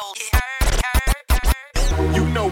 Know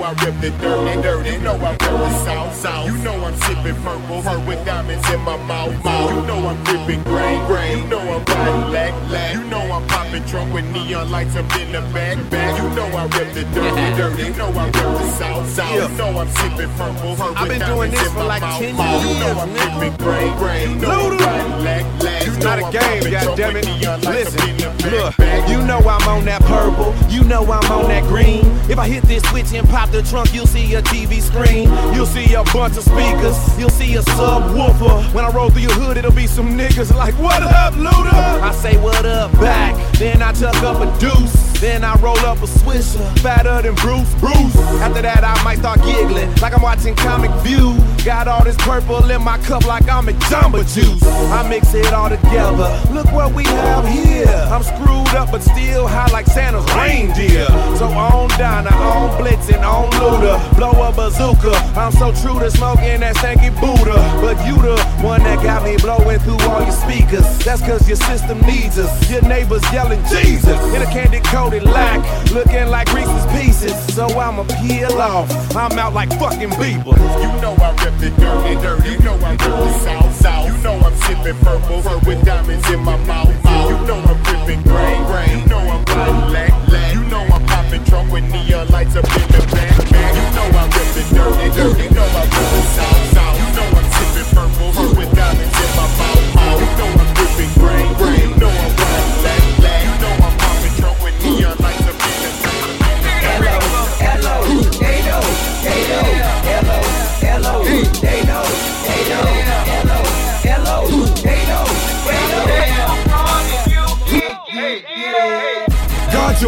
I rip the dirty, dirty. You know I rip the south, south. You know I'm sipping purple, her with diamonds in my mouth, mouth. You know I'm dripping gray, gray. You know I'm riding black, black. You know I'm popping trunk with neon lights up in the back, back. You know I rip the dirty, dirty. You know I rip the south, south. You know I'm sipping purple, her I've been doing this for like mouth, 10 mouth. You know years, I'm nigga. dripping gray, gray. You know I'm riding black, black. It's not a game, goddammit. with neon lights up Listen, in the back, look, you know I'm on that purple, you know I'm on that green. If I hit this switch and pop the trunk, you'll see a TV screen. You'll see a bunch of speakers, you'll see a subwoofer. When I roll through your hood, it'll be some niggas like, What up, Luda? I say, What up, back? Then I tuck up a deuce. Then I roll up a swisher, fatter than Bruce Bruce. After that, I might start giggling like I'm watching Comic View. Got all this purple in my cup like I'm at Jamba Juice. I mix it all together. Look what we have here. I'm screwed up, but still high like Santa's reindeer. So on Donner, on Blitzen, on Luda, blow a bazooka. I'm so true to smoking that stanky Buddha. But you the one that got me blowing through all your speakers. That's cause your system needs us. Your neighbors yelling Jesus in a candy coated lack, looking like Reese's Pieces. So I'ma peel off. I'm out like fucking Bieber. You know I rip dirty, dirty. You know I rip the south, south. You know I'm sipping purple, her with diamonds in my mouth, mouth. You know I'm dripping gray. You know I'm riding black, black. You know I'm popping trunk with neon lights up in the back. You know I rip the dirty, dirty. You know I rip the south, south. You know I'm sipping purple, her with diamonds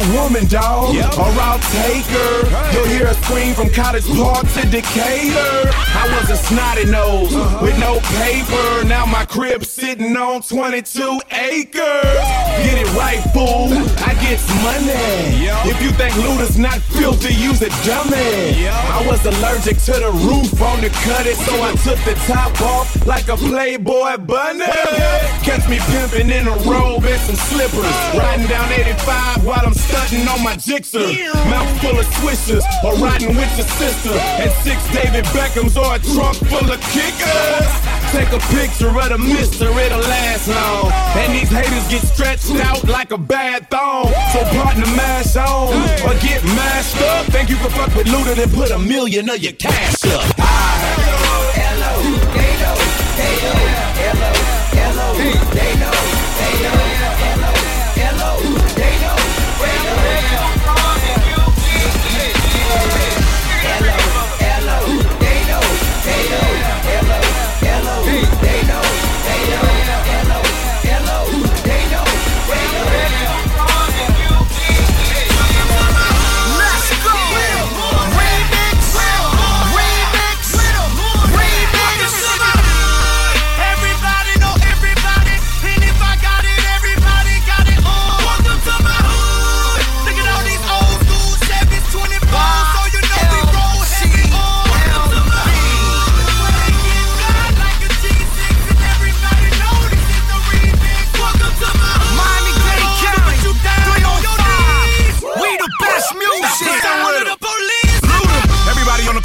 your woman, dog, or I'll take her. You'll hear a scream from College Park to Decatur. I was a snotty nose uh-huh. with no paper. Now my crib sitting on 22 acres. Get it right, fool. I get money. If you think Luda's not filthy, use a dummy. I was allergic to the roof on the cut it, so I took the top off like a Playboy bunny. Catch me pimping in a robe and some slippers. Riding down 85 while I'm stunting on my Gixxer. Mouth full of swishers, or riding with your sister. And six David Beckhams or a trunk full of kickers. Take a picture of the mister, it'll last long. And these haters get stretched out like a bad thong. So partner mash on, or get mashed up. Thank you for fuck with Luda, then put a million of your cash up. Let's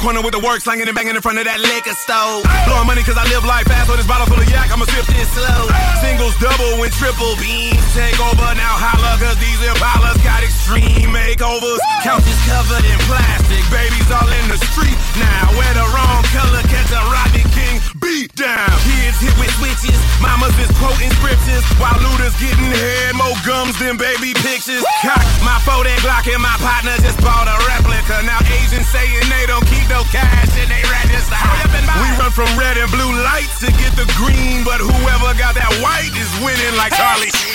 corner with the work slanging and banging in front of that liquor store. Blowing money cause I live life fast, so this bottle full of yak, I'ma sip this slow. Singles, double, and triple beams take over. Now holla cause these Impalas got extreme makeovers. Couches covered in plastic, babies all in the street now. Wear the wrong color, catch a Rodney King beat down. Kids hit with switches, mamas is quoting scriptures, while looters getting head, more gums than baby pictures. Cock my 40 Glock and my partner winning like Charlie.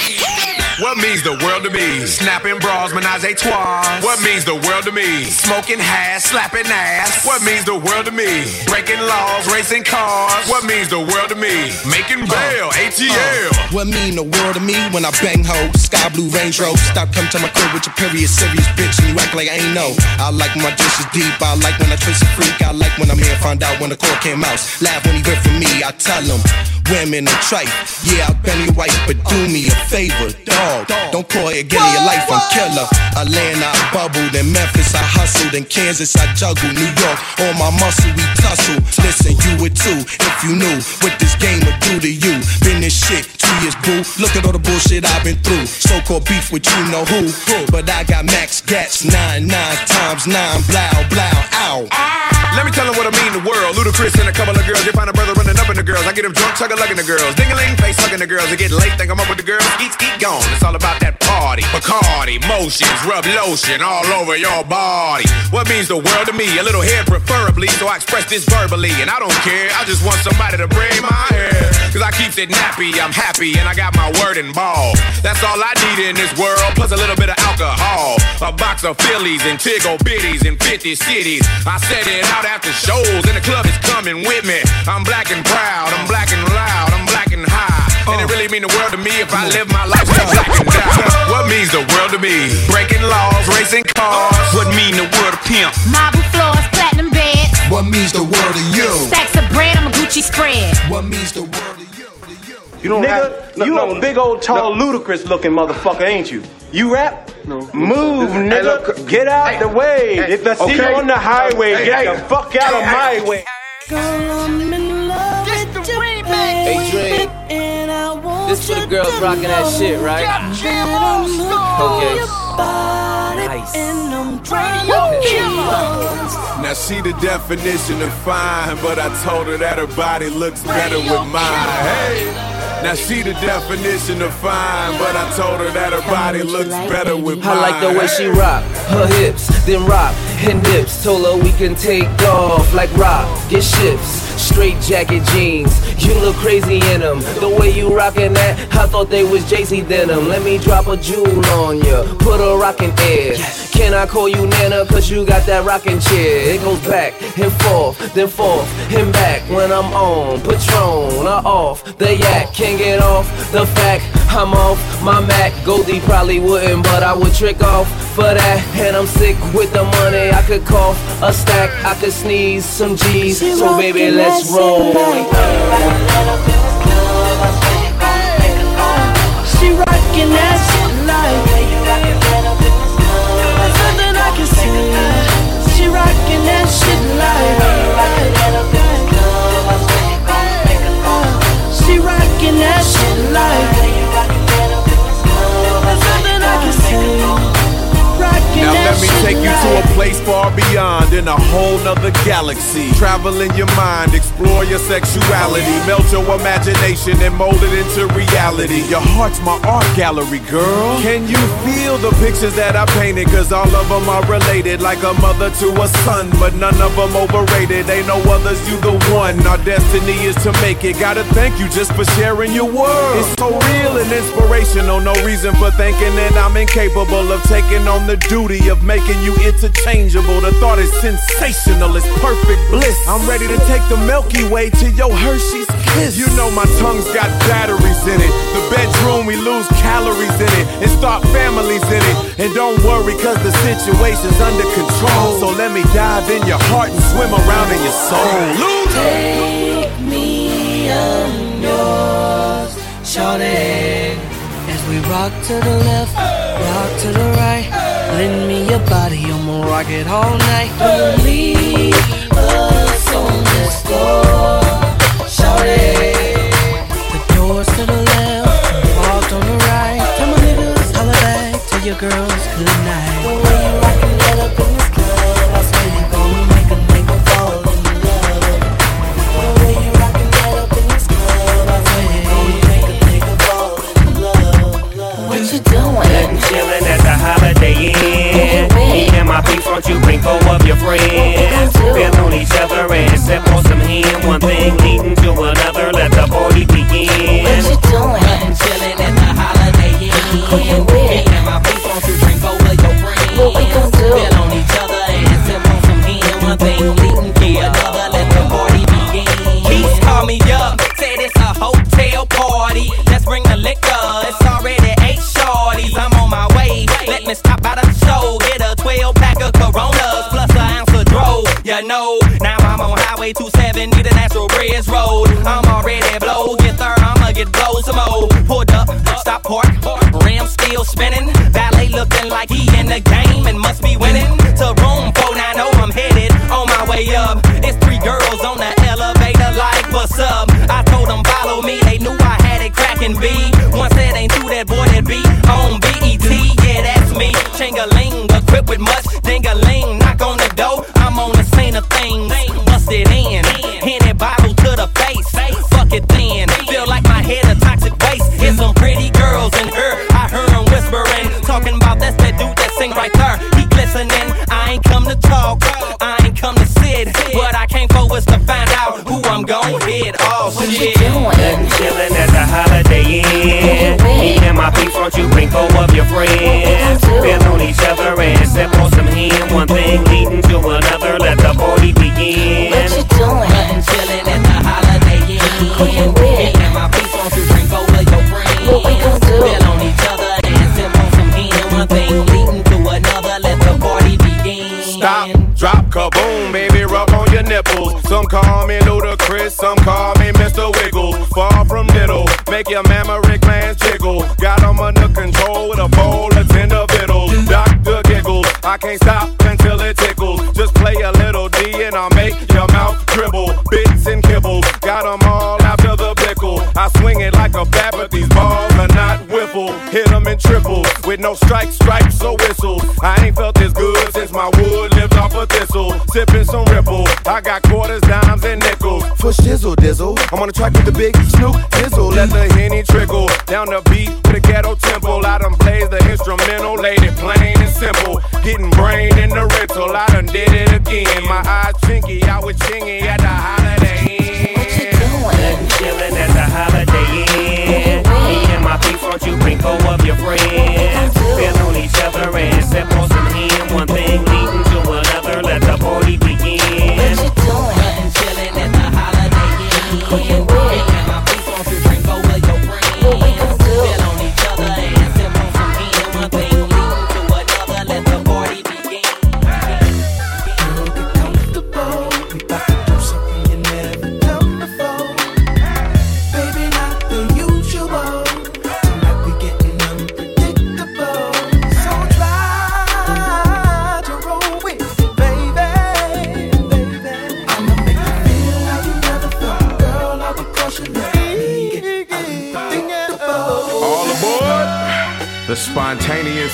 What means the world to me? Snapping bras, menage a trois. What means the world to me? Smoking hash, slapping ass. What means the world to me? Breaking laws, racing cars. What means the world to me? Making bail, ATL. Uh, what mean the world to me when I bang ho? Sky blue Range Rover. Stop come to my crib with your period serious bitch and you act like I ain't know. I like my dish is deep. I like when I trace a freak. I like when I'm here. Find out when the core came out. Laugh when he good for me. I tell him. women are tripe. Yeah, bend your wife, but do me a favor, dog. Don't call it your life, I'm killer. Atlanta, I bubbled. In Memphis, I hustled. In Kansas, I juggled. New York, all my muscle, we tussle. Listen, you would too, if you knew what this game would do to you. Been this shit two years, boo. Look at all the bullshit I've been through. So called beef with you know who. But I got max gats, nine, nine times nine, blow, blow, ow. Let me tell them what I mean the world. Ludacris and a couple of girls. You find a brother running up in the girls. I get him drunk, chugga lugging the girls. Ding-a-ling, face hugging the girls. They get late, think I'm up with the girls. Eat, eat, gone. It's all about that party. Bacardi, motions, rub lotion all over your body. What means the world to me? A little hair preferably, so I express this verbally. And I don't care, I just want somebody to braid my hair. Cause I keeps it nappy, I'm happy, and I got my word and ball. That's all I need in this world, plus a little bit of alcohol. A box of Phillies and Tiggle bitties in 50 cities. I said it out after shows, and the club is coming with me. I'm black and proud, I'm black and loud, I'm black and high. And it really mean the world to me if I live my life so black and die. What means the world to me? Breaking laws, racing cars. What mean the world to pimp? Marble floors, platinum beds, What means the world to you? stacks of bread on a Gucci spread. What means the world to you? To you? You don't Nigga, have, you a big old tall ludicrous looking motherfucker, ain't you? You rap? No. Move, Hey, nigga. look, get out hey, the way. hey, if I see okay. you on the highway, Hey, get hey, the fuck out of hey, my way. Hey Dre, this for the girls rocking that shit, right? Okay. Nice. Now she the definition of fine, but I told her that her body looks better with mine. Hey. Now she the definition of fine, but I told her that her body looks better with mine. I like the way she rock her hips, then rock and dips. Told her we can take off like rock, get shifts. Straight jacket jeans, you look crazy in them. The way you rockin' that, I thought they was JC denim. Let me drop a jewel on ya, put a rockin' air. Can I call you Nana? Cause you got that rockin' chair. It goes back and forth, then forth and back when I'm on. Patron, or off the yak. Can't get off the fact I'm off my Mac. Goldie probably wouldn't, but I would trick off for that. And I'm sick with the money. I could cough a stack, I could sneeze some G's. So baby, let's roll. She rockin' that shit like Something I can see She rockin' that shit like She rockin' that shit like me take you to a place far beyond in a whole nother galaxy. Travel in your mind, explore your sexuality, melt your imagination and mold it into reality. Your heart's my art gallery, girl. Can you feel the pictures that I painted? Cause all of them are related, like a mother to a son, but none of them overrated. Ain't no others, you the one. Our destiny is to make it. Gotta thank you just for sharing your world. It's so real and inspirational, no reason for thinking that I'm incapable of taking on the duty of making you interchangeable. The thought is sensational, it's perfect bliss. I'm ready to take the Milky Way to your Hershey's kiss. You know my tongue's got batteries in it. The bedroom, we lose calories in it and start families in it. And don't worry, cause the situation's under control. So let me dive in your heart and swim around in your soul. Lose Take me yours. As we rock to the left, rock to the right. Lend me your body, I'ma rock it all night. Leave us on this floor, shorty. The doors to the left, walked on the right. Tell my niggas holla back to your girls good night. Of your friends? Feel on each other and sip on some hen. One thing leading to another, let the party begin. What you doing? Chillin' at the Holiday Inn. Who you with? And my peeps, won't you drink over your friends? What we gon' do? Feel on each other and sip on some hen. One thing leading to another, let the party begin. Keys call me up, said it's a hotel party. Let's bring the liquor. It's already eight shorties. I'm on my way. Let me stop by the Now I'm on Highway 270, the Natural Bridge Road. I'm already blow, get there, I'ma get blow some more. Pulled up, stop park, rim still spinning. Valet looking like he in the game and must be winning. To room 490, I'm headed on my way up. It's three girls on the elevator, like what's up? I told them follow me, they knew I had it cracking B. One said ain't two, that boy that be on BET, yeah that's me. Chingaling, equipped with much on the scene make your mammary glands jiggle. Got 'em under control with a bowl of tender vittles. Doctor giggles, I can't stop until it tickles. Just play a little D and I'll make your mouth dribble. Bits and kibbles, got 'em all after the pickle. I swing it like a bat, but these balls are not whiffle. Hit 'em in triple, with no strikes, stripes, or whistles. I ain't felt this good since my wood lived off a thistle. Sipping some ripple, I got quarters, dimes, and nickels. For shizzle dizzle, I'm on the track with the big Snoop Dizzle. Let the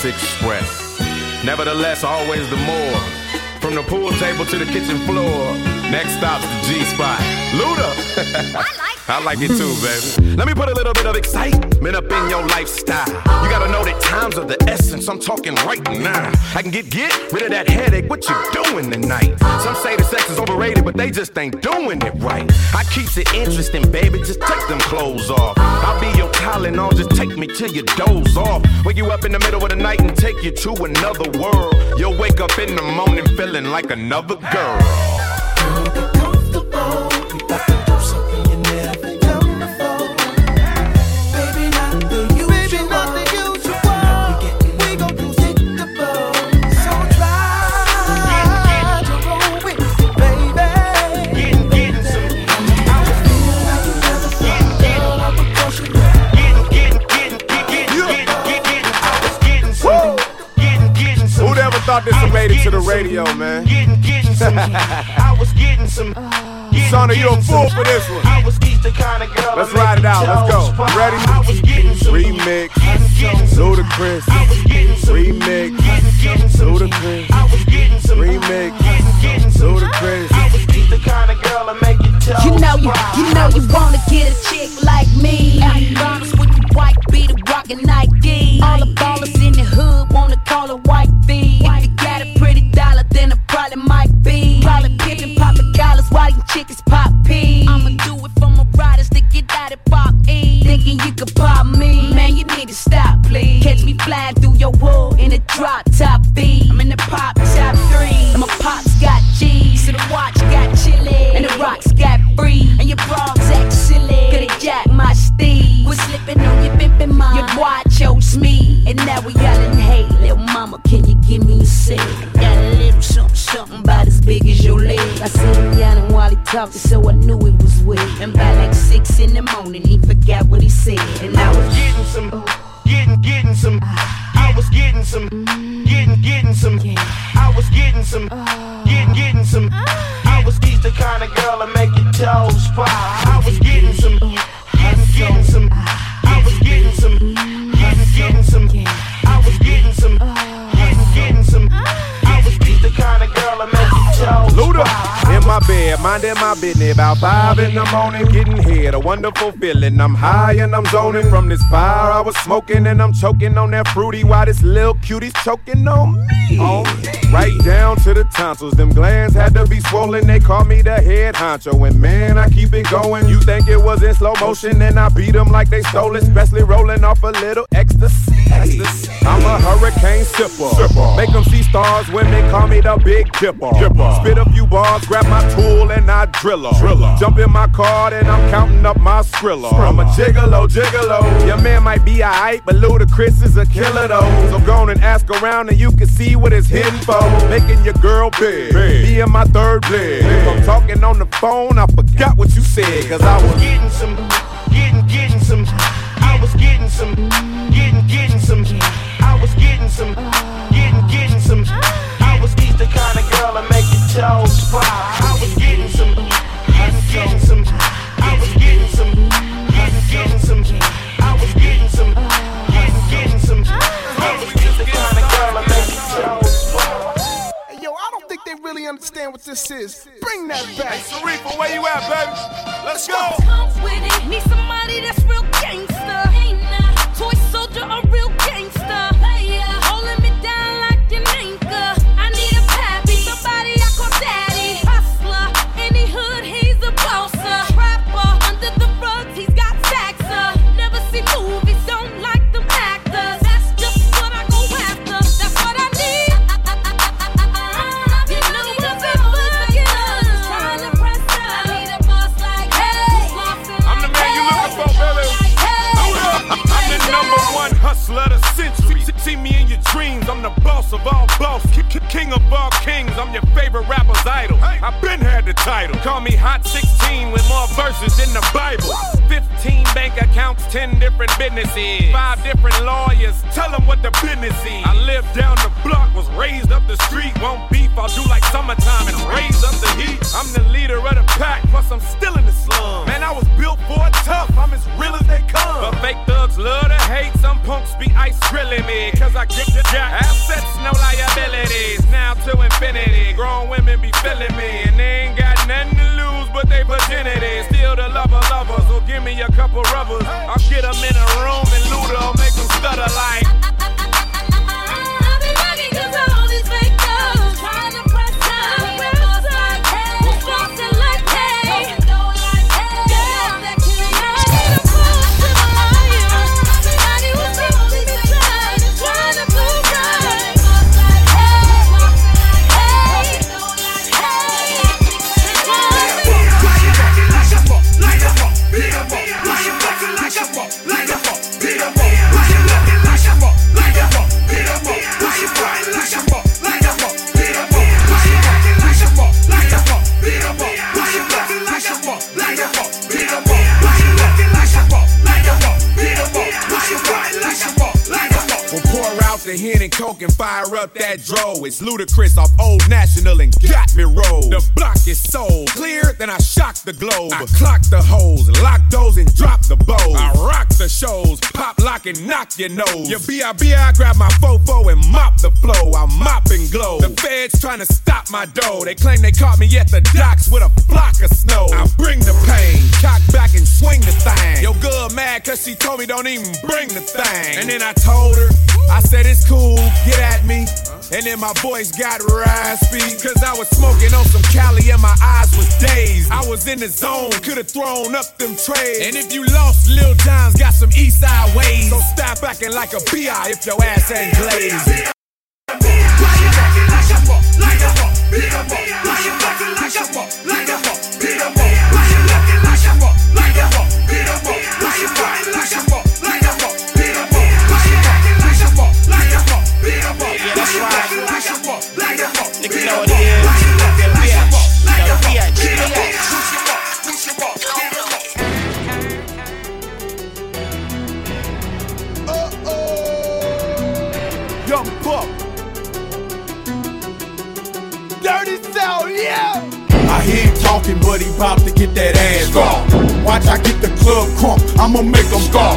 express. Nevertheless, always the more. From the pool table to the kitchen floor. Next stop's the G spot. Luda. I like it too, baby. Let me put a little bit of excitement up in your lifestyle. You gotta know that times of the essence. I'm talking right now. I can get get rid of that headache. What you doing tonight? Some say the sex is overrated, but they just ain't doing it right. I keeps it interesting, baby. Just take them clothes off. I'll be your Tylenol. Just take me till you doze off. Wake you up in the middle of the night and take you to another world. You'll wake up in the morning feeling like another girl. Who'd ever thought this would made it to the radio, man? Getting, getting some, I was getting some. Oh. Son, you a fool for this one. I was the kind of girl. Let's ride it out. Let's go. Ready? I was getting some. Remix. Ludacris. I was getting some. Remix. Ludacris. I was getting some. Remix. Ludacris. I was the kind of girl that make you tell. You know you, you know you wanna get a chick like me. Bottles with the white beater, rockin' Nike. All the ballers in the hood wanna call her white V. chickens pop P. I'ma do it for my riders to get out of pop E. Thinking you could pop me, man, you need to stop, please. Catch me flying through your wall in a drop top minding my business. About five in the morning, getting head. A wonderful feeling. I'm high and I'm zoning from this fire I was smoking, and I'm choking on that fruity. While this little cutie's choking on me. Right down to the tonsils. Them glands had to be swollen. They call me the head honcho. And man, I keep it going. You think it was in slow motion, and I beat them like they stole it. Especially rolling off a little ecstasy. I'm a hurricane sipper. sipper. Make them see stars. Women call me the big dipper. Spit a few bars, grab my tool, and I drill 'em. Jump in my car, and I'm counting up my skrilla. I'm a gigolo, gigolo. Your man might be alright, but Ludacris is a killer though. So go on and ask around, and you can see what it's hitting for. Making your girl big. Me and my third leg. If I'm talking on the phone, I forgot what you said, cause I was getting some, getting, getting some. I was getting some, getting, getting some. I was getting some, getting, getting some. I was he's the kind of girl that make your toes pop. Understand what this is. Bring that back. Sarifa, where you at, baby? Let's go. Comes with it. Need somebody that's real gangster. Toy soldier, a real gangster. Of all boss, Ki- ki- king of all kings. I'm your favorite rapper's idol. I've been had the title. Call me Hot 16 with more verses than the Bible. 15 bank accounts, 10 different businesses, five different lawyers. Tell them what the business is. I live down the block, was raised up the street. Won't beef, I'll do like summertime and raise up the heat. I'm the leader of the pack, plus I'm still in the slum. Man, I was built for it tough. I'm as real as they come. But fake thugs love to hate. Some punks be ice drilling me. Cause I grip the jack. Assets, no liabilities. Now to infinity. Grown women be feeling me. And they ain't got nothing to lose but they virginity. Still the lover lover. So give me a couple rubbers. I'll get them in a room and loot loot 'em, Make them stutter like. I be rocking 'cause all these fake thugs the up that dro. It's ludicrous off Old National and got me rolled. The block is so clear, then I shock the globe. I clock the hoes, lock those and drop the bows. I rock the shows, pop, lock, and knock your nose. Your B.I.B. I grab my fofo and mop the flow. I mop and glow. The feds trying to stop my dough. They claim they caught me at the docks with a flock of snow. I bring the pain, cock back and swing the thing. Yo, good mad cause she told me don't even bring the thing. And then I told her, I said it's cool, get at me. And then my voice got raspy. Cause I was smoking on some Cali and my eyes was dazed. I was in the zone, could've thrown up them trays. And if you lost, Lil Jon's got some east side ways. So stop acting like a BI if your ass ain't glazed. Niggas know what it is. I hear him talking, but he bout to get that ass off. Watch, I get the club crunk, I'ma make him scar.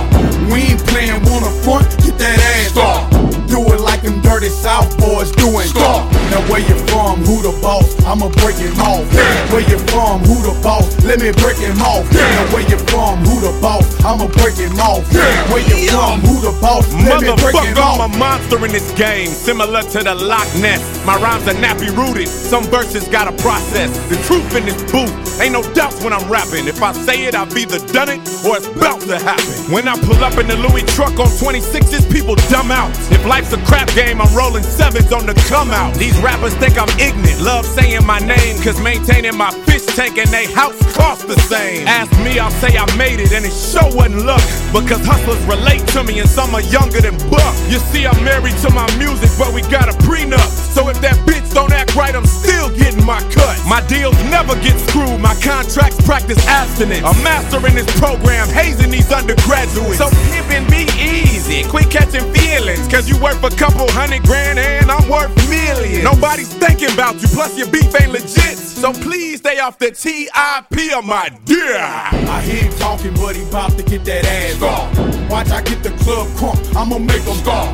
We ain't playing one up front, get that ass off. Do it like them dirty South boys doing. Scar. Now where you from, who the boss? I'ma break him off. Where you from, who the boss? Let me break him off. Now where you from, who the boss? I'ma break him off. Where you from, who the boss? Let me break him I'm a monster in this game, similar to the Loch Ness. My rhymes are nappy rooted, some verses gotta process. The truth in this booth, ain't no doubts when I'm rapping. If I say it, I've either done it or it's about to happen. When I pull up in the Louis truck on 26s, people dumb out. If life's a crap game, I'm rolling sevens on the come out. These rappers think I'm ignorant, love saying my name, cause maintaining my fish tank and they house cost the same. Ask me, I'll say I made it, and it sure wasn't luck. Because hustlers relate to me, and some are younger than Buck. You see, I'm married to my music, but we got a prenup. So if that bitch don't act right, I'm still getting my cut. My deals never get screwed, my contracts practice abstinence. A master in this program, hazing these undergraduates. So pimping be easy, quit catching feelings. Cause you worth a couple hundred grand and I'm worth millions. Nobody's thinking about you, plus your beef ain't legit. So please stay off the TIP of my dear. I hear him talking, but he bout to get that ass off. Watch, I get the club crunk, I'ma make him scar.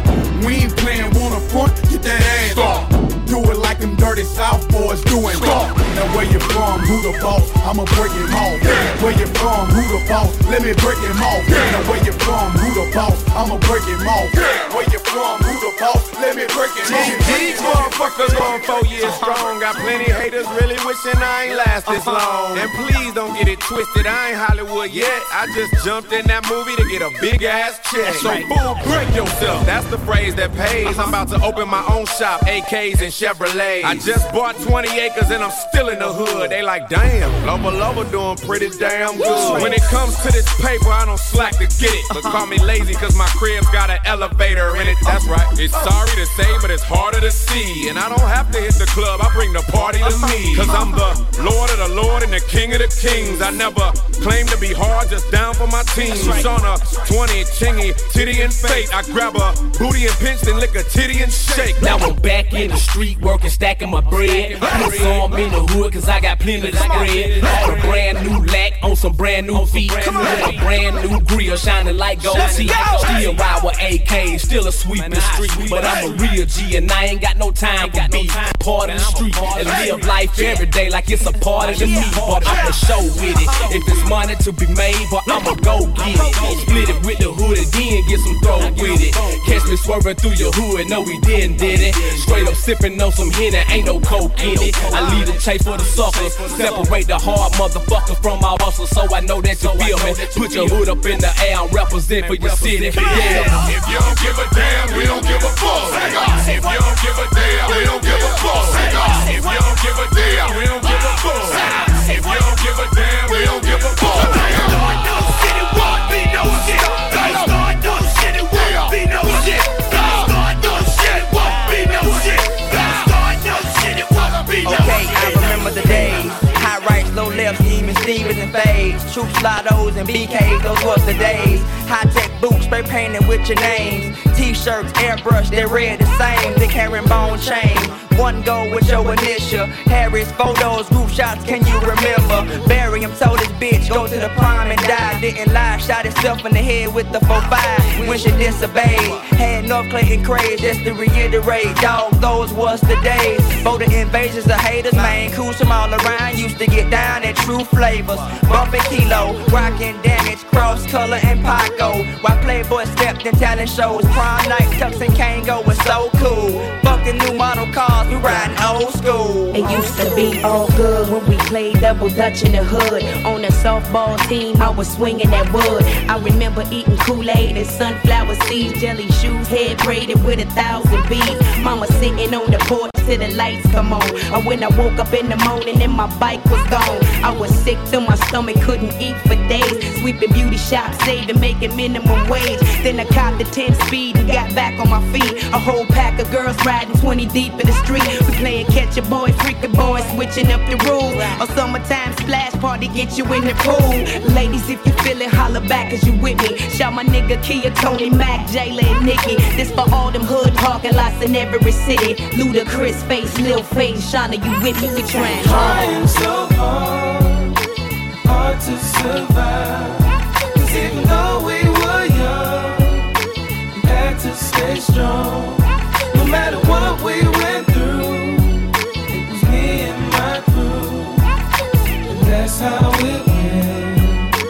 We ain't playing one up front, get that ass off. Do it like them dirty South boys doing. Now where you from, who the boss? I'ma break him off. Where you from, who the boss? Let me break him off. Now where you from, who the boss? I'ma break him off. Where you from, who the boss? Let me break him off. These motherfuckers going four years strong. Got plenty haters really wishing I ain't last this long. And please don't get it twisted, I ain't Hollywood yet. I just jumped in that movie to get a big ass check. So fool, break yourself. That's the phrase that pays. I'm about to open my own shop, AKs and Chevrolet. I just bought 20 acres and I'm still in the hood. They like, damn, Lover Lover doing pretty damn good. When it comes to this paper, I don't slack to get it. But call me lazy cause my crib's got an elevator in it. That's right. It's sorry to say, but it's harder to see. And I don't have to hit the club, I bring the party to me. Cause I'm the Lord of the Lord and the King of the Kings. I never claim to be hard, just down for my team. Shawnna, 20, chingy, titty and fake. I grab a booty and pinch, then lick a titty and shake. Now I'm back in the street working, stacking my bread. Put some in the hood, cause I got plenty to spread. On a brand new lack, on some brand new feet. With a brand new grill, shining like gold teeth. Still ride with AK, still a sweeping street. But I'm a real G and I ain't got no time for beef. Part of the street and live life every day like it's a part of the me. But I'ma show with it. If it's money to be made, but I'ma go get it. Split it with the hood and then get some throw with it. Catch me swerving through your hood, no we didn't did it. Straight up sipping on some Henny, ain't no coke in it. I lead the chase for the suckers, separate the hard motherfuckers from my hustle, so I know that you feel me. Put your hood up in the air and represent for your city. Yeah. If you don't give a damn, we don't give a fuck. If you don't give a damn, we don't give a fuck. If you don't give a damn, we don't give a fuck. If you don't give a damn, we don't give a fuck. Start no shit, it won't be no shit. Start no shit, it won't be no shit. Start no shit, it won't be no shit. Start no shit, it won't be no Okay, I remember the days. High rights, low left, scheming Stevens and fades. Troop slottos and BKs, those were the days. High tech boots, spray painted with your names. T-shirts, airbrush, they're red the same. Thick herringbone chain. One go with your initial. Harris photos, group shots, can you remember? Barry him told his bitch, go to the prime and die. Didn't lie, shot himself in the head with the 4-5 when she disobeyed. Had North Clayton craze, just to reiterate. Dog, those was the days. For the invasions of haters, man. Crews from all around used to get down at true flavors. Bumping kilo, rocking damage, cross color and Paco. While Playboy stepped in talent shows, prime night, Tux and Kango was so cool. Fuck the new model cars, we riding old school. It used to be all good when we played double dutch in the hood. On a softball team, I was swinging that wood. I remember eating Kool-Aid and sunflower seeds, jelly shoes, head braided with a thousand beads. Mama sitting on the porch till the lights come on. Or when I woke up in the morning and my bike was gone. I was sick to my stomach, couldn't eat for days. Sweeping beauty shops, saving, making minimum wage. Then I copped the 10 speed and got back on my feet. A whole pack of girls riding 20 deep in the street. We playing catch a boy, freak the boys switching up the rules. A summertime splash party get you in the pool. Ladies, if you feel it, holler back cause you with me. Shout my nigga Kia, Tony Mac, Jayla, and Nikki. This for all them hood parking lots in every city. Ludacris face, Lil Face, Shawnna, you with me? We trying Trying so hard, hard to survive. Cause even though we were young, we had to stay strong. No matter what we how it went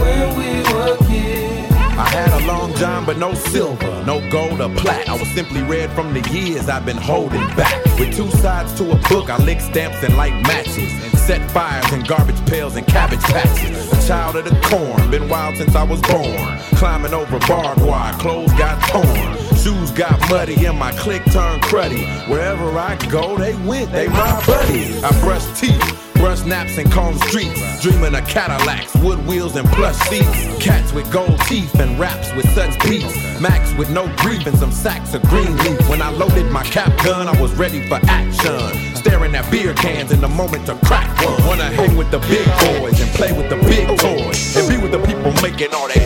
when we were kids. I had a long john, but no silver, no gold or plat. I was simply red from the years I've been holding back. With two sides to a book, I lick stamps and light matches. And set fires in garbage pails and cabbage patches. A child of the corn, been wild since I was born. Climbing over barbed wire, clothes got torn. Shoes got muddy and my click turned cruddy. Wherever I go, they went, they my buddies. I brush teeth. Brush naps and comb streets, dreaming of Cadillacs, wood wheels and plush seats. Cats with gold teeth and raps with such beats. Max with no grief and some sacks of green leaf. When I loaded my cap gun, I was ready for action. Staring at beer cans in the moment to crack one. Wanna hang with the big boys and play with the big toys and be with the people making all that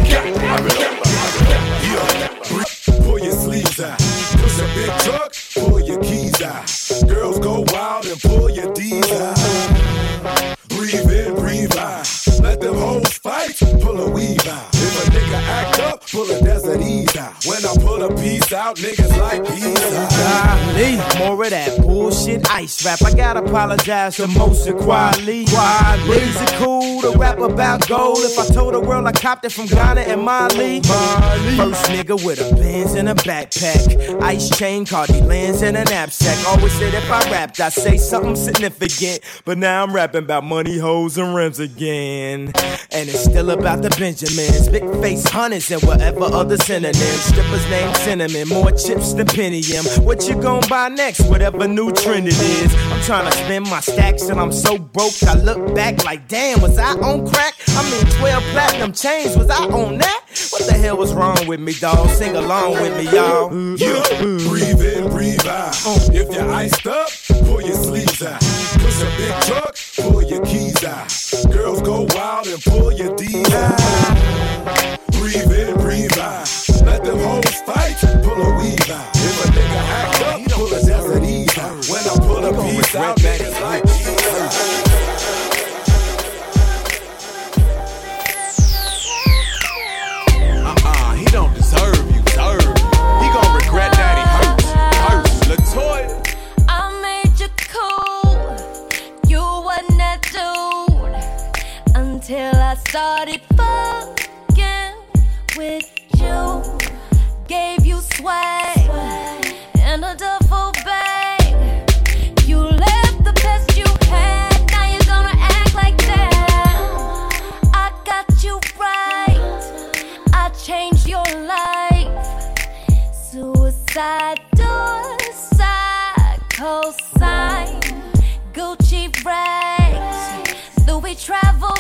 Yeah. Pull your sleeves out. Push a big truck, pull your keys out. Girls go wild and pull. Breathe in, breathe out. Let them hoes fight, pull a weave up, pull a desert ease out. When I pull a piece out, niggas like peace out. More of that bullshit ice rap. I gotta apologize to most of Kweli. Kweli. Is it cool to rap about gold? If I told the world I copped it from Ghana and Mali. First nigga with a Benz in a backpack. Ice chain, Cardi lens in a knapsack. Always said if I rapped, I'd say something significant. But now I'm rapping about money, hoes, and rims again. And it's still about the Benjamins. Big face hunters and whatever other synonyms. Strippers named Cinnamon, more chips than Pentium. What you gon' buy next? Whatever new trend it is. I'm trying to spend my stacks and I'm so broke. I look back like, damn, was I on crack? I mean, 12 platinum chains, was I on that? What the hell was wrong with me, dawg? Sing along with me, y'all. Yeah, breathe in, breathe out. Uh. If you're iced up, pull your sleeves out. Push a big truck, pull your keys out. Girls go wild and pull your D's out. Pull a weave out. If a nigga act up, pull a desert ease out. When I pull a piece out, niggas like Uh-uh, he don't deserve you, deserve you. He gon' regret that he hurt you, hurt you. Latoya. I made you cool. You wasn't that dude until I started fucking with you. Gave you swag and a duffel bag. You left the best you had. Now you're gonna act like that. I got you right. I changed your life. Suicide door, side, cosign, Gucci rags, Louis travel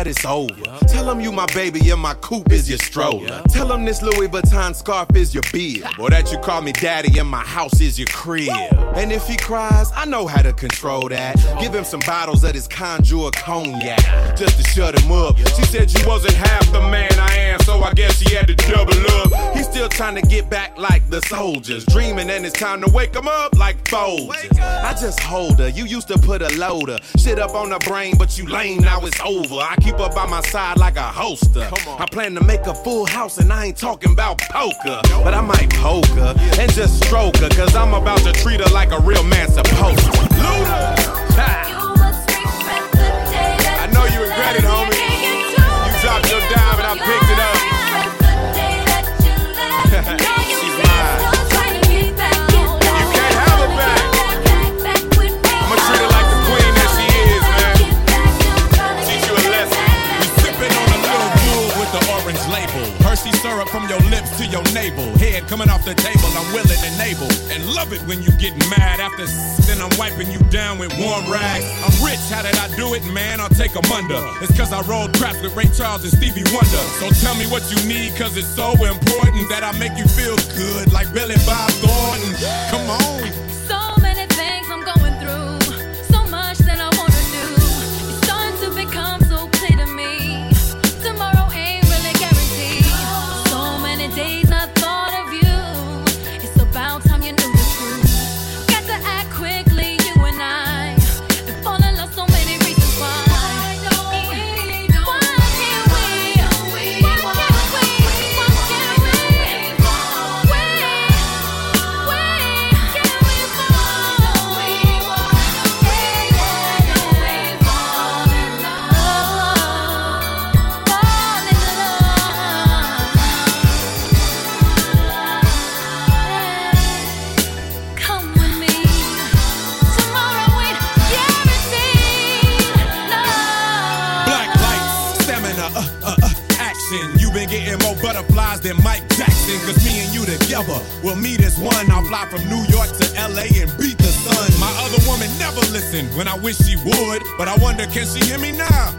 that it's over. Tell him you my baby and my coupe is your stroller. Tell him this Louis Vuitton scarf is your bib. Or that you call me daddy and my house is your crib. And if he cries, I know how to control that. Give him some bottles of this conjure cognac. Just to shut him up. She said you wasn't half the man I am, so I guess she had to double up. He's still trying to get back like the soldiers. Dreaming and it's time to wake him up like Folgers. I just hold her. You used to put a loader. Shit up on her brain, but you lame, now it's over. I keep her by my side like a holster. I plan to make a full house and I ain't talking about poker. But I might poke her and just stroke her, cause I'm about to treat her like a real man supposed to. Luda! Coming off the table. I'm willing and able, and love it when you get mad after. Then I'm wiping you down with warm rags. I'm rich, how did I do it, man? I'll take take 'em under. It's cause I rolled craps with Ray Charles and Stevie Wonder. So tell me what you need, cause it's so important that I make you feel good like Billy Bob Thornton. Come on. Butterflies than Mike Jackson. Cause me and you together will meet as one. I'll fly from New York to LA and beat the sun. My other woman never listened when I wish she would. But I wonder, can she hear me now?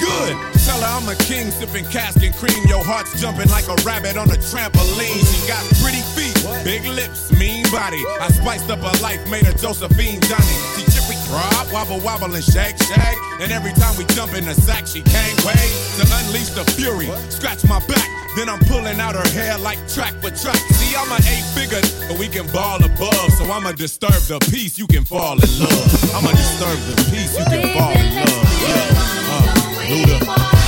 Good. Tell her I'm a king sipping cask and cream. Your heart's jumping like a rabbit on a trampoline. She got pretty feet, big lips, mean body. I spiced up her life, made her Josephine Johnny. She chippy drop, wobble wobble and shake shake. And every time we jump in the sack, she can't wait to unleash the fury. Scratch my back, then I'm pulling out her hair like track for track. See, I'm a eight figure, but we can ball above. So I'ma disturb the peace, you can fall in love. I'ma disturb the peace, you can fall in love. Yeah. Uh, Luda.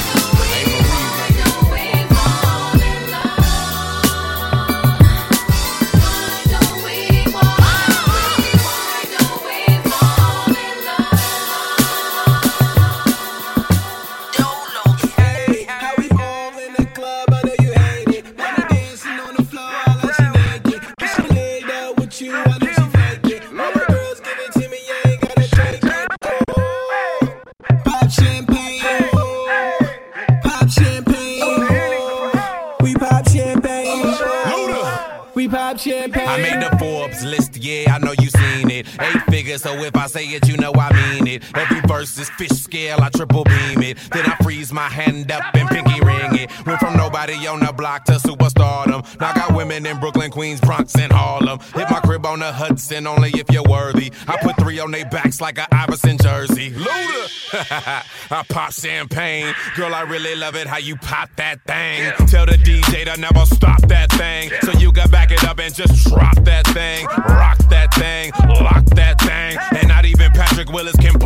So if I say it, you know I mean it. Every verse is fish scale, I triple beam it. Then I freeze my hand up and pinky ring it. Went from nobody on the block to superstardom. Now I got women in Brooklyn, Queens, Bronx, and Harlem. Hit my crib on the Hudson, only if you're worthy. I put three on their backs like a Iverson jersey. Luda! I pop champagne. Girl, I really love it how you pop that thing. Tell the DJ to never stop that thing. So you can back it up and just drop that thing. Rock that thing, lock that thing. And not even Patrick Willis can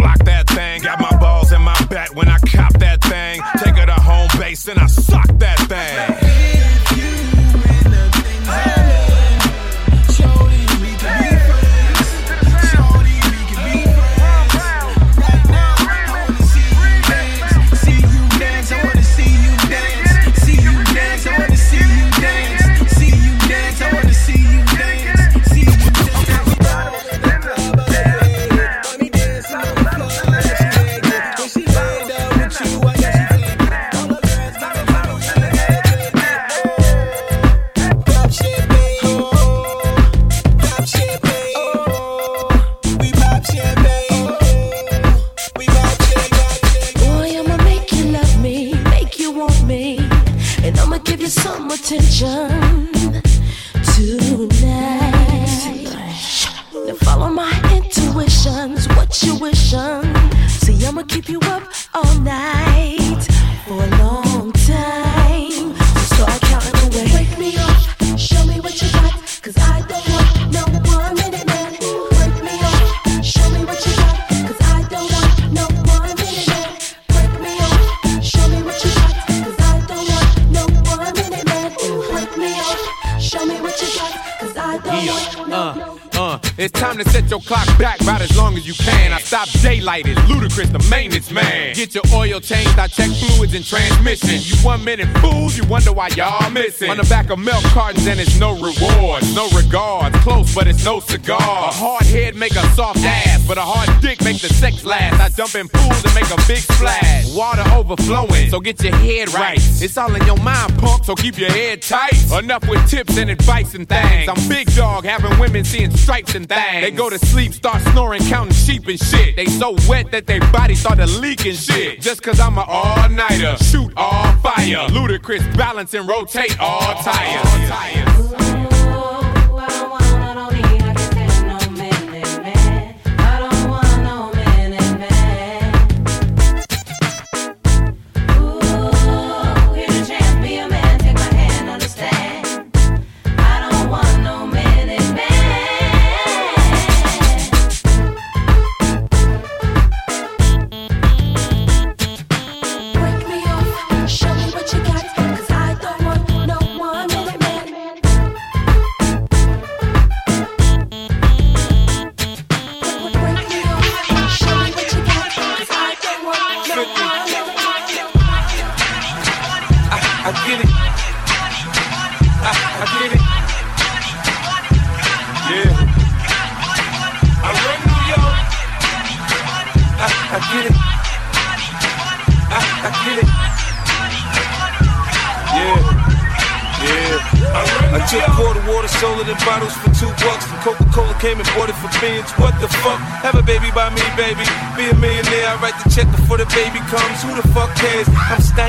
missing. On the back of milk cartons, and it's no rewards, no regards. Close, but it's no cigar. A hard head make a soft ass, but a hard dick make the sex last. I jump in pools and make a big splash. Water overflowing, so get your head right. It's all in your mind, punk, so keep your head tight. Enough with tips and advice and things. I'm big dog, having women seeing stripes and things. They go to sleep, start snoring, counting sheep and shit. They so wet that their body started leaking shit. Just cause I'm an all-nighter, shoot all fire. Ludicrous, balance and rotate all tires. Break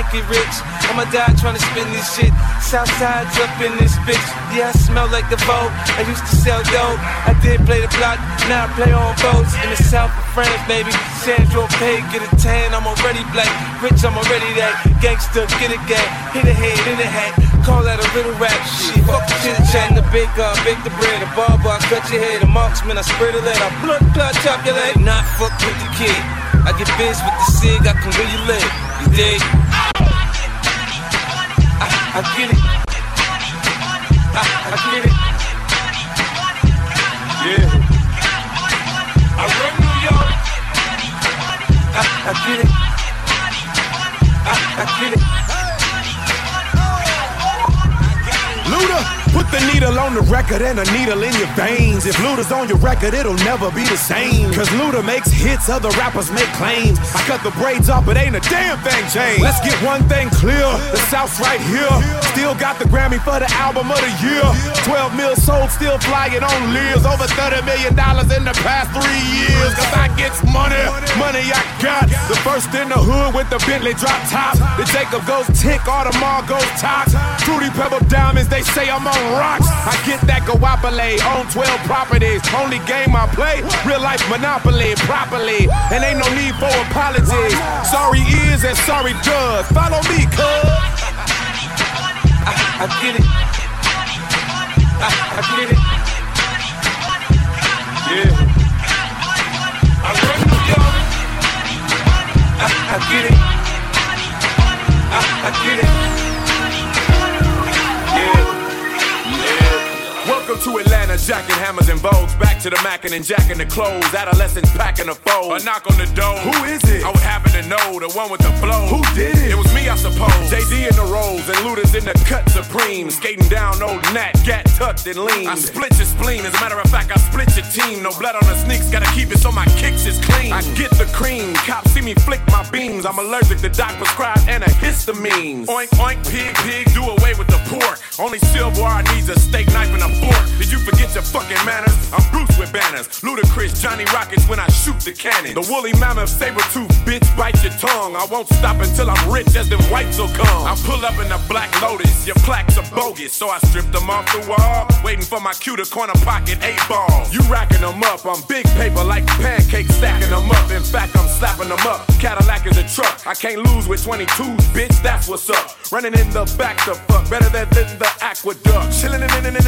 I'm rich. I'ma die trying to spin this shit. Southside's up in this bitch. Yeah, I smell like the boat. I used to sell dope. I did play the block. Now I play on boats in the south of France, baby. St. Tropez, get a tan. I'm already black. Rich, I'm already that. Gangster, get a gang. Hit a head, in a hat. Call that a little rap shit. Fuck the chit chat, the big baker, bake the bread, the barber, I cut your head, the marksman, I spread a lead, I blood clot, chop your leg. Not fuck with the kid. I get biz with the cig, I can you live. You dig? I, get it. I, I get it. Yeah. I run New York. I, I get it. I, I get it. The needle on the record and a needle in your veins. If Luda's on your record, it'll never be the same. Cause Luda makes hits, other rappers make claims. I cut the braids off, but ain't a damn thing changed. Let's get one thing clear the South's right here. Still got the Grammy for the album of the year. 12 mil sold, still flying on Lears. Over 30 million dollars in the past three years. Cause I gets money, money I got. The first in the hood with the Bentley drop top. The Jacob goes tick, all Audemars goes top. Fruity Pebble Diamonds, they say I'm on rocks. I get that Guapole on 12 properties. Only game I play, real life monopoly properly. And ain't no need for apologies. Sorry is and sorry does. Follow me, cuz. I, I get it. I, I get it. Yeah. I run New York. I, I get it. I, I get it. Welcome to Atlanta, jacking hammers and vogues. Back to the mackin' and jacking the clothes. Adolescents packing the fold. A knock on the door. Who is it? I would happen to know the one with the flow. Who did it? It was me, I suppose. JD in the rolls and Luda's in the cut supreme. Skating down old Nat, gat tucked and lean. I split your spleen. As a matter of fact, I split your team. No blood on the sneaks, gotta keep it so my kicks is clean. I get the cream. Cops see me flick my beams. I'm allergic to doc prescribed antihistamines. Oink, oink, pig, pig, do away with the pork. Only silverware needs a steak knife and a fork. Did you forget your fucking manners? I'm Bruce with banners. Ludacris, Johnny Rockets when I shoot the cannon. The woolly mammoth saber tooth bitch bite your tongue. I won't stop until I'm rich as them whites will come. I pull up in the black lotus. Your plaques are bogus, so I stripped them off the wall. Waiting for my cue to corner pocket eight ball. You racking them up. I'm big paper like pancakes, stacking them up. In fact, I'm slapping them up. Cadillac is a truck. I can't lose with 22s, bitch. That's what's up. Running in the back to fuck better than, the aqueduct. Chilling in, in, in,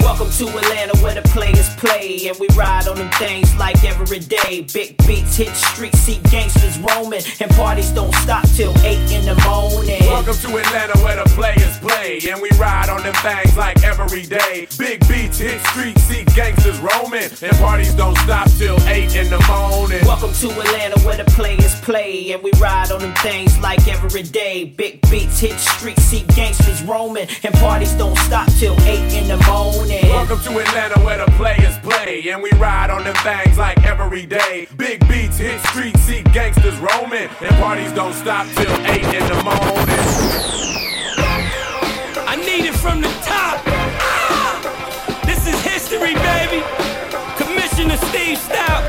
Welcome to Atlanta where the players play and we ride on them things like every day. Big beats hit streets, see gangsters roaming, and parties don't stop till 8 in the morning. Welcome to Atlanta where the players play and we ride on them things like every day. Big beats hit streets, see gangsters roaming, and parties don't stop till 8 in the morning. Welcome to Atlanta where the players play and we ride on them things like every day. Big beats hit streets, see gangsters roaming, and parties don't stop till 8 in the morning. Welcome to Atlanta where the players play and we ride on them things like every day. Big beats hit streets, see gangsters roaming, and parties don't stop till 8 in the morning. I need it from the top. Ah! This is history, baby. Commissioner Steve Stoute.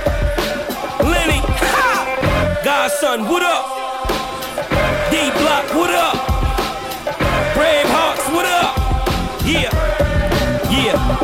Lenny. Ha! Godson, what up?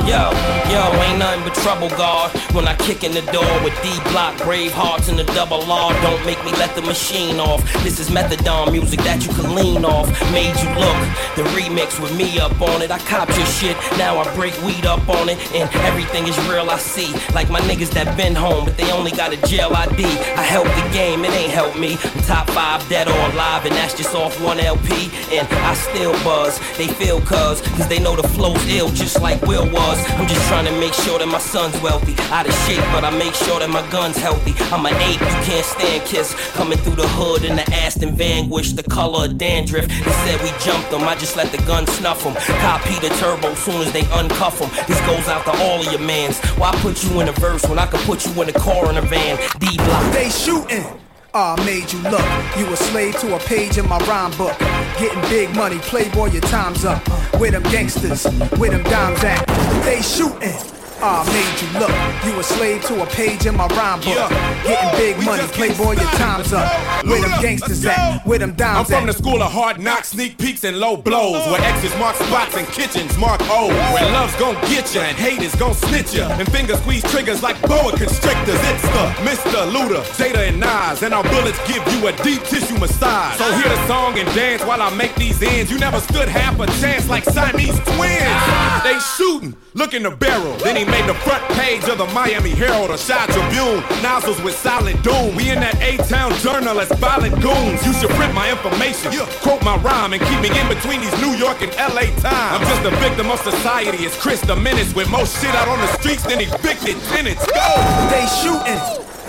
Yo, yo, ain't nothing but trouble, God. When I kick in the door with D Block, Bravehearts, and the double R, don't make me let the machine off. This is methadone music that you can lean off. Made you look, the remix with me up on it. I copped your shit, now I break weed up on it, and everything is real. I see, like my niggas that been home, but they only got a jail ID. I help the game, it ain't help me. I'm top five dead or alive, and that's just off one LP. And I still buzz, they feel cuz, cause they know the flow's ill, just like Will was. I'm just trying to make sure that my son's wealthy. Out of shape, but I make sure that my gun's healthy. I'm an ape, you can't stand kiss. Coming through the hood in the Aston Vanquish, the color of dandruff. They said we jumped them, I just let the gun snuff them. Copy the turbo soon as they uncuff them. This goes out to all of your mans. Why put you in a verse when I could put you in a car in a van? D block. They shooting. Ah, made you look. You a slave to a page in my rhyme book. Getting big money, playboy, your time's up. Where them gangsters, where them dimes at? They shooting. Ah, made you look. You a slave to a page in my rhyme book. Getting big money, playboy, your time's up. Where them gangsters at? Where them down. I'm from at? the school of hard knocks, sneak peeks, and low blows. Where X's mark spots and kitchens mark O's. Where love's gon' get ya and hate is gon' snitch ya. And fingers squeeze triggers like boa constrictors. It's the Mr. Luda, Jada, and Nas. And our bullets give you a deep tissue massage. So hear the song and dance while I make these ends. You never stood half a chance like Siamese twins. They shooting, look in the barrel. Then he made the front page of the Miami Herald, a Shot Tribune. Nozzles with silent doom. We in that A-Town journal as violent goons. You should print my information, quote my rhyme, and keep me in between these New York and LA times. I'm just a victim of society. It's Chris the Menace with more shit out on the streets than evicted tenants. Go! They shooting.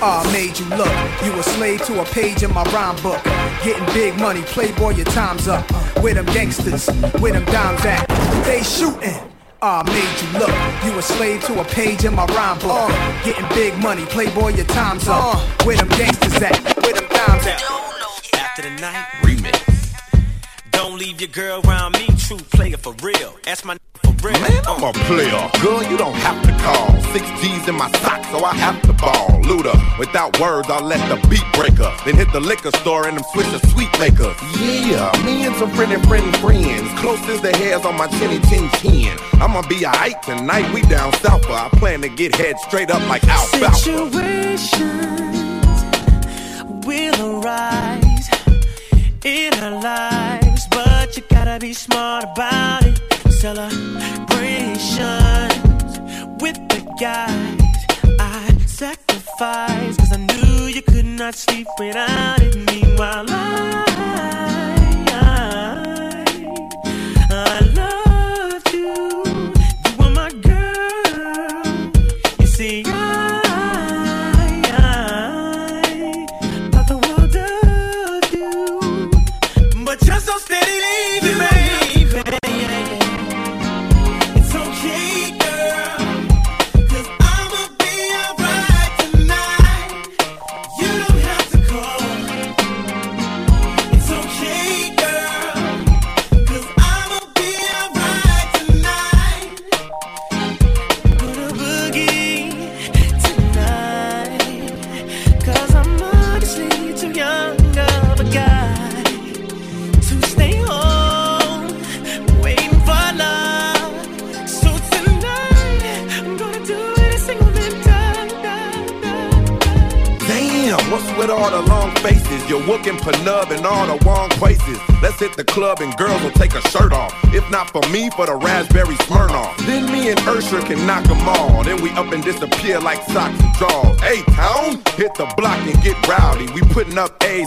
Ah, made you look. You a slave to a page in my rhyme book. Getting big money, playboy, your time's up. Where them gangsters, where them dimes at? They shooting. Ah, made you look. You a slave to a page in my rhyme book. Getting big money, playboy, your time's up. Where them gangsters at? Where them dimes at? After the night, remix. Don't leave your girl around me, true player for real. That's my for real. Man, I'm a player. Girl, you don't have to call. Six G's in my sock, so I have to ball. Luda, without words, I'll let the beat breaker. Then hit the liquor store and them switch to sweet makers. Yeah, me and some friendly, friendly friends. Close as the hairs on my chinny chin chin. I'ma be a alright tonight, we down south. but I plan to get head straight up like alfalfa. Situations will arise in our lives, but you gotta be smart about it. Celebrations with the guys I sacrificed, cause I knew you could not sleep without it. Meanwhile, I,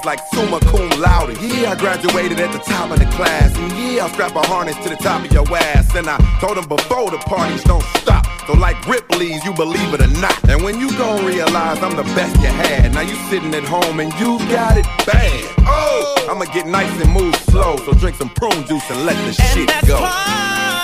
like summa cum laude. Yeah, I graduated at the top of the class. And yeah, I'll strap a harness to the top of your ass. And I told them before the parties don't stop. So like Ripley's, you believe it or not. And when you gon' realize I'm the best you had. Now you sitting at home and you got it bad. Oh, I'ma get nice and move slow. So drink some prune juice and let the shit go.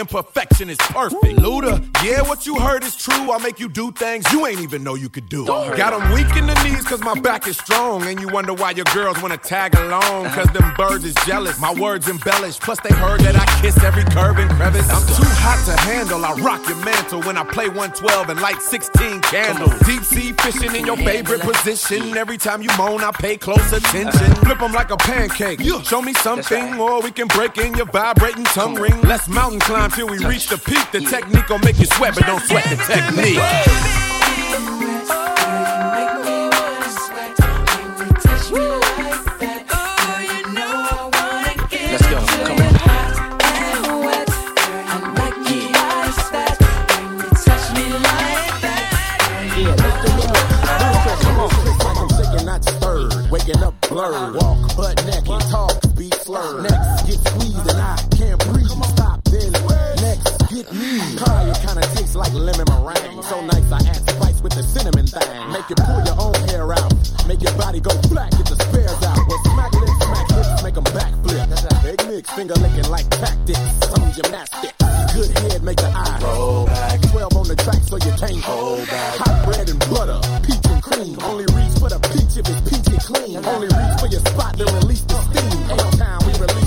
Imperfection is perfect. Luda, yeah, what you heard is true. I'll make you do things you ain't even know you could do. Got them weak in the knees cause my back is strong. And you wonder why your girls wanna tag along. Cause them birds is jealous. My words embellish. Plus, they heard that I kiss every curve and crevice. I'm too hot to handle. I rock your mantle when I play 112 and light 16 candles. Deep sea fishing in your favorite position. Every time you moan, I pay close attention. Flip them like a pancake. Show me something, or we can break in your vibrating tongue ring. Let's mountain climb till we reach the peak. The technique will make you sweat, but don't sweat the technique. Blurred, walk butt naked, talk, speak slurred. Next, get squeezed and I can't breathe. Stop, then next, get me. Kaya kinda tastes like lemon meringue. So nice, I add spice with the cinnamon thing. Make you pull your own hair out, make your body go black, get the spares out. Well, smack lips, smack hips, make them backflip. Big mix, finger licking like tactics. Some gymnastics. Good head, make the eye roll back. 12 on the track so you can't hold back. Hot bread and butter, peach Only reach for the peach if it's peachy clean. Only reach for your spot to release the steam. Ain't time we release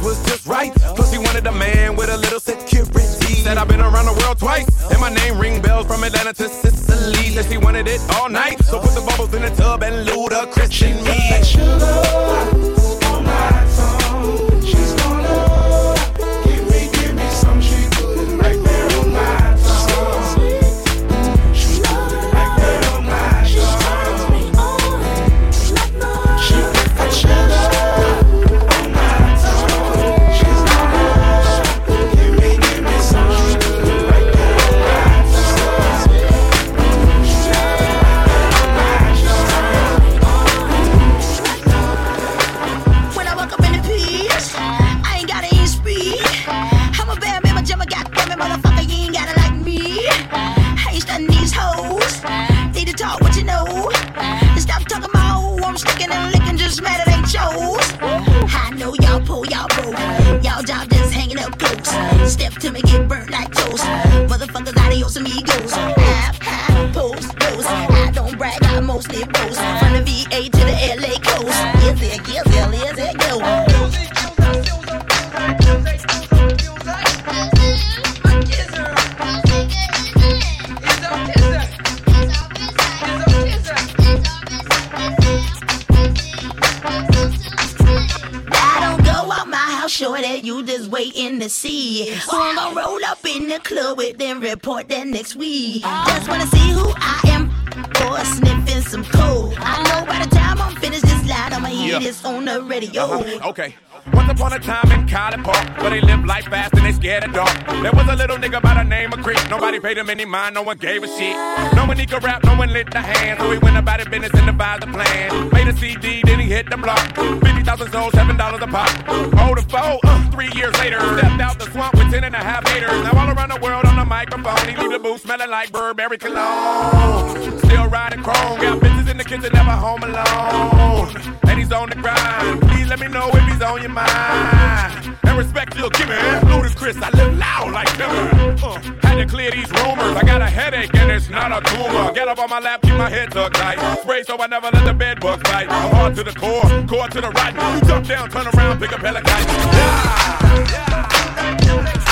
was just right. Plus, she wanted a man with a little security. Said I've been around the world twice, and my name ring bells from Atlanta to Sicily. Said she wanted it all night, so put the bubbles in the tub and Luda Christian me. She's report that next week. Just wanna see who I am for sniffing some coke. I know by the time I'm finished this line, I'ma hear Yeah. this on the radio. Uh-huh. Okay. Upon a time in College Park, where they live life fast and they scared of dark. There was a little nigga by the name of Creek. Nobody paid him any mind, no one gave a shit. No one he could rap, no one lit the hand. So he went about his business and devised a plan. Made a CD, then he hit the block. 50,000 sold, $7 a pop. Hold a foe, uh, three years later. Stepped out the swamp with 10 and a half haters. Now all around the world on the microphone, he leave the booth smelling like Burberry cologne. Still riding chrome, got bitches in the kitchen, never home alone. And he's on the grind. Please let me know if he's on your mind. And respect you'll give me. Ludacris, I live loud like Timber. Uh, had to clear these rumors. I got a headache and it's not a tumor. Get up on my lap, keep my head tucked tight. Spray so I never let the bed bugs bite. I'm hard to the core, core to the right. You jump down, turn around, pick up a pelican. Thought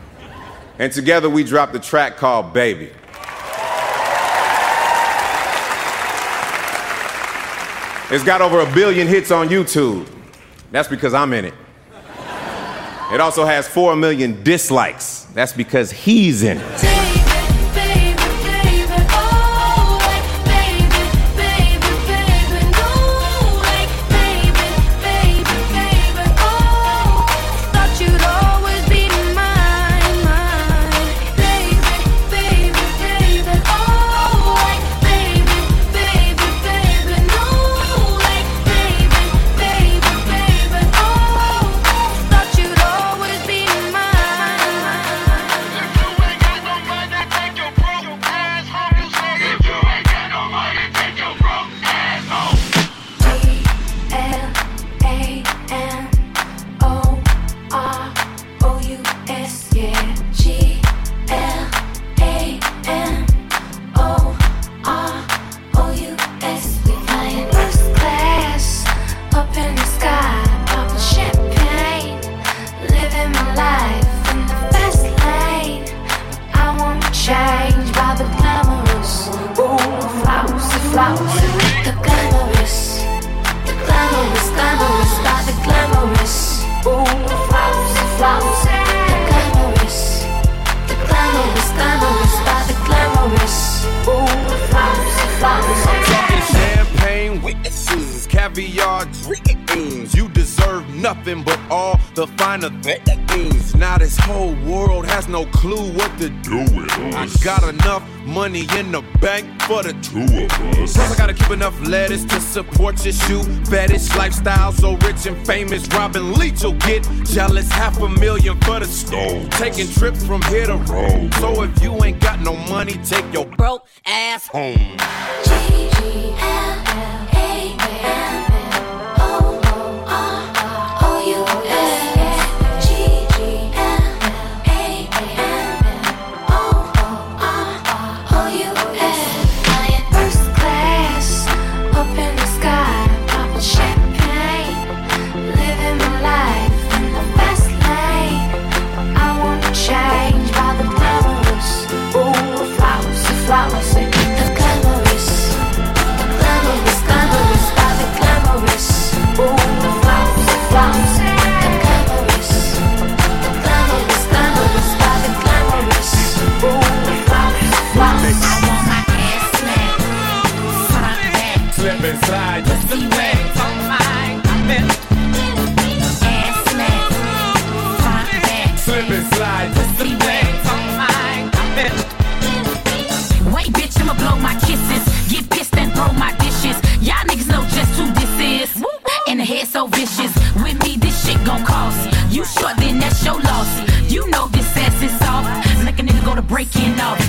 And together we dropped a track called Baby. It's got over a billion hits on YouTube. That's because I'm in it. It also has 4 million dislikes. That's because he's in it. Enough lettuce to support your shoe fetish lifestyle. So rich and famous, Robin Leach will get jealous. Half a million for the stove. Taking trips from here to Rome. So if you ain't got no money, take your broke ass home. First off.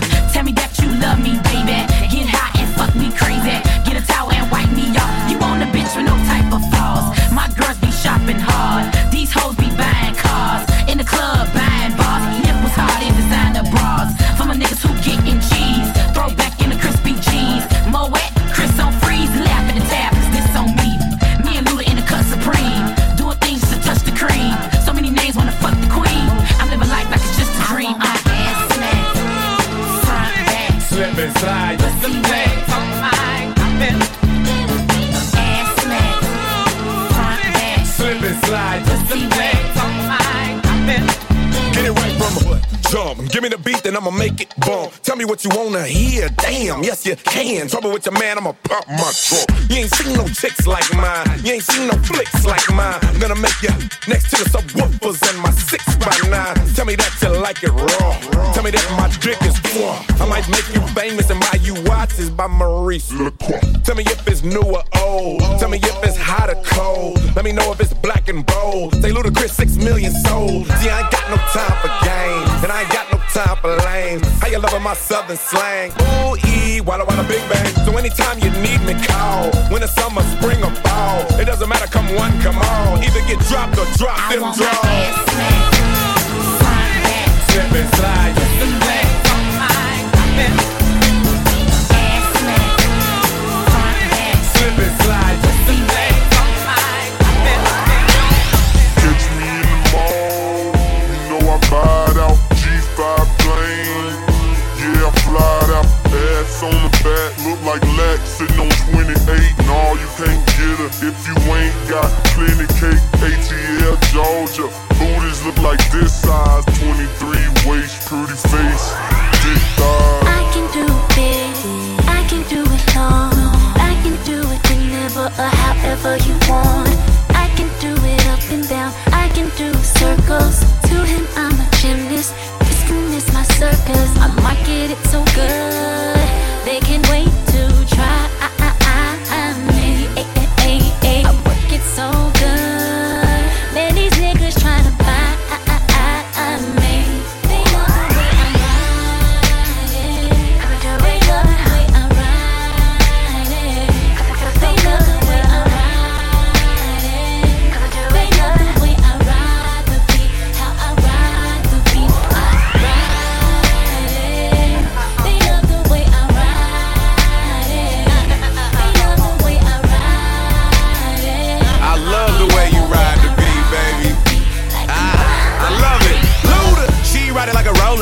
What you wanna hear. Damn, yes you can. Trouble with your man, I'ma pop my trunk. You ain't seen no chicks like mine. You ain't seen no flicks like mine. I'm gonna make you next to the subwoofers and my six by nine. Tell me that you like it raw. Tell me that my dick is raw. I might make you famous and buy you watches by Maurice. Tell me if it's new or old. Tell me if it's hot or cold. Let me know if it's black and bold. Say Ludacris, six million sold. See, I ain't got no time for games. And I ain't got no time for lame. How you loving my southern slang? Ooh, E, walla walla big bang. So anytime you need me, call. Winter, summer, spring, or fall. It doesn't matter, come one, come on. Either get dropped or drop them draws. Slip and slide, On the back, look like Lex sitting on 28. No, you can't get her if you ain't got plenty cake. ATL Georgia, booties look like this size. 23 waist, pretty face, thighs. I can do it, I can do it long. I can do it whenever or however you want. I can do it up and down, I can do circles. To him, I'm a gymnast. This is my circus. I market it so good,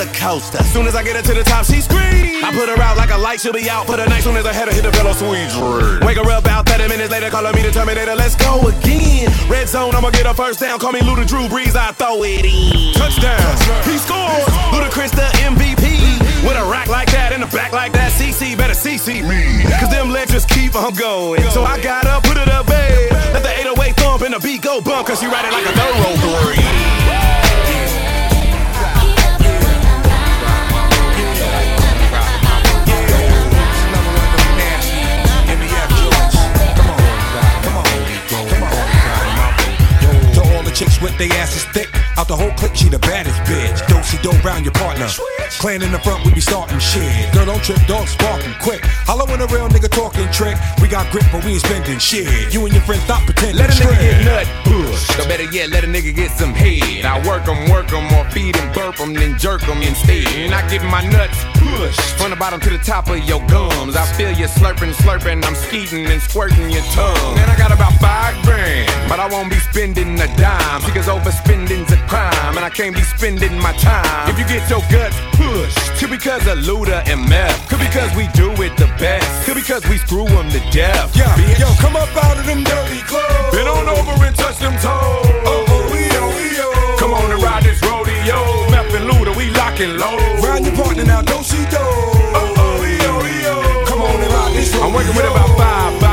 roller coaster. Soon as I get her to the top, she screams. I put her out like a light, she'll be out for the night soon as I had her hit the fellow sweet dream. Wake her up about 30 minutes later, calling me the Terminator. Let's go again. Red zone, I'ma get a first down. Call me Luda Drew Brees, I throw it in. Touchdown, he scores. Ludacris the MVP. With a rack like that and a back like that, CC better CC me. Cause them legs just keep on going. So I got up, put it up, babe. Let the 808 thump and the beat go bump, cause she ride it like a thoroughbred. To with their asses thick. Out the whole clique, she the baddest bitch. Don't see dope round your partner. Clan in the front, we be starting shit. Girl, don't trip, dog sparking quick. Holla when a real nigga talking trick. We got grip, but we ain't spending shit. You and your friends stop pretending. Let a nigga get nut bush. Or better yet, let a nigga get some head. I work 'em, work 'em, or feed 'em, burp 'em, then jerk 'em instead. And I get my nuts pushed from the bottom to the top of your gums. I feel you slurping, slurping. I'm skeeting and squirting your tongue. And I got about five grand, but I won't be spending a dime. Because overspending's a crime, and I can't be spending my time. If you get your guts pushed, could because of Luda and Meth. Could because we do it the best. Could because we screw screw 'em to death. Yeah, bitch. yo, come up out of them dirty clothes. Been on over and touch them toes. Oh, oh, we oh, we oh. Come on and ride this rodeo. Meth and Luda, we locking low. Round your partner now, don't see do. Oh, oh, we oh, we oh. Come on and ride this rodeo. I'm working with about five of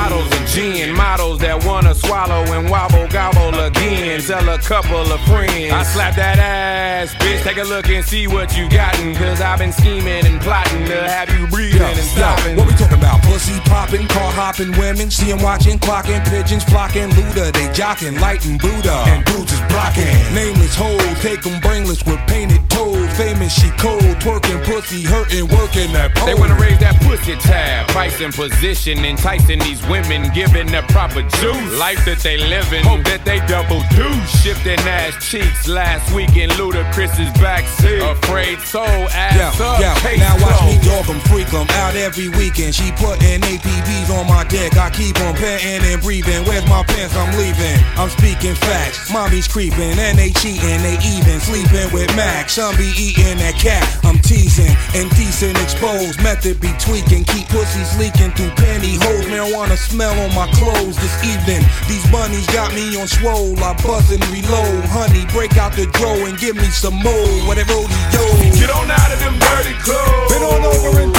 gin. Models that wanna swallow and wobble gobble again. Tell a couple of friends. I slap that ass, bitch. Take a look and see what you gotten. Cause I've been scheming and plotting to have you breathing and stopping. What we talking about? Pussy popping, car hopping women. See 'em watching, clocking, pigeons flocking. Luda, they jocking, lighting Buddha. And dudes is blocking. Nameless hoes, take 'em brainless with painted toes. Famous, she cold, twerking, pussy hurting, working that pole. They wanna raise that pussy tab, price and position, enticing these women, giving the proper juice. Life that they living, hope that they double do. Shifting ass cheeks last week in Ludacris's backseat. Afraid soul, ass Yeah, up, yeah. case Now watch me dog 'em, freak out every weekend. She putting APBs on my dick. I keep on petting and breathing. Where's my pants? I'm leaving. I'm speaking facts. Mommy's creeping and they cheating. They even sleeping with Max. Some be eating that cat. I'm teasing. Indecent exposed. Method be tweaking. Keep pussies leaking through pantyhose. Marijuana smell on my clothes this evening. These bunnies got me on swole. I buzz and reload. Honey, break out the dro and give me some more. What it oh, rodeo. Get on out of them dirty clothes. Been on over and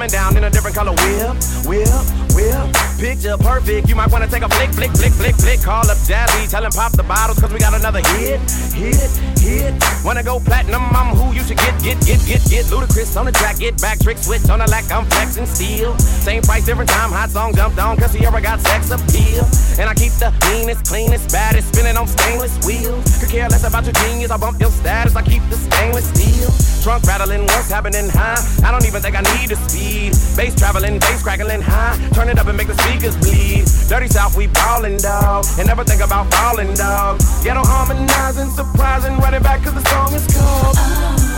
coming down in a different color. Whip, whip. Picture perfect. You might wanna take a flick, flick, flick, flick, flick. Call up Jazze, tell him pop the bottles, cause we got another hit, hit, hit. Wanna go platinum, I'm who you should get, get, get, get, get. Ludacris on the track, get back, trick, switch on the lack, I'm flexing steel. Same price, different time, hot song jumped on, cause he ever got sex appeal. And I keep the meanest, cleanest, baddest, spinning on stainless wheels. Could care less about your genius, I bump your status, I keep the stainless steel. Trunk rattling, what's happening huh? I don't even think I need the speed. Bass traveling, bass crackling high. Turn it up and make the speakers bleed. Dirty South, we ballin', dog. And never think about falling, dog. Ghetto harmonizing, surprising, running back cause the song is called.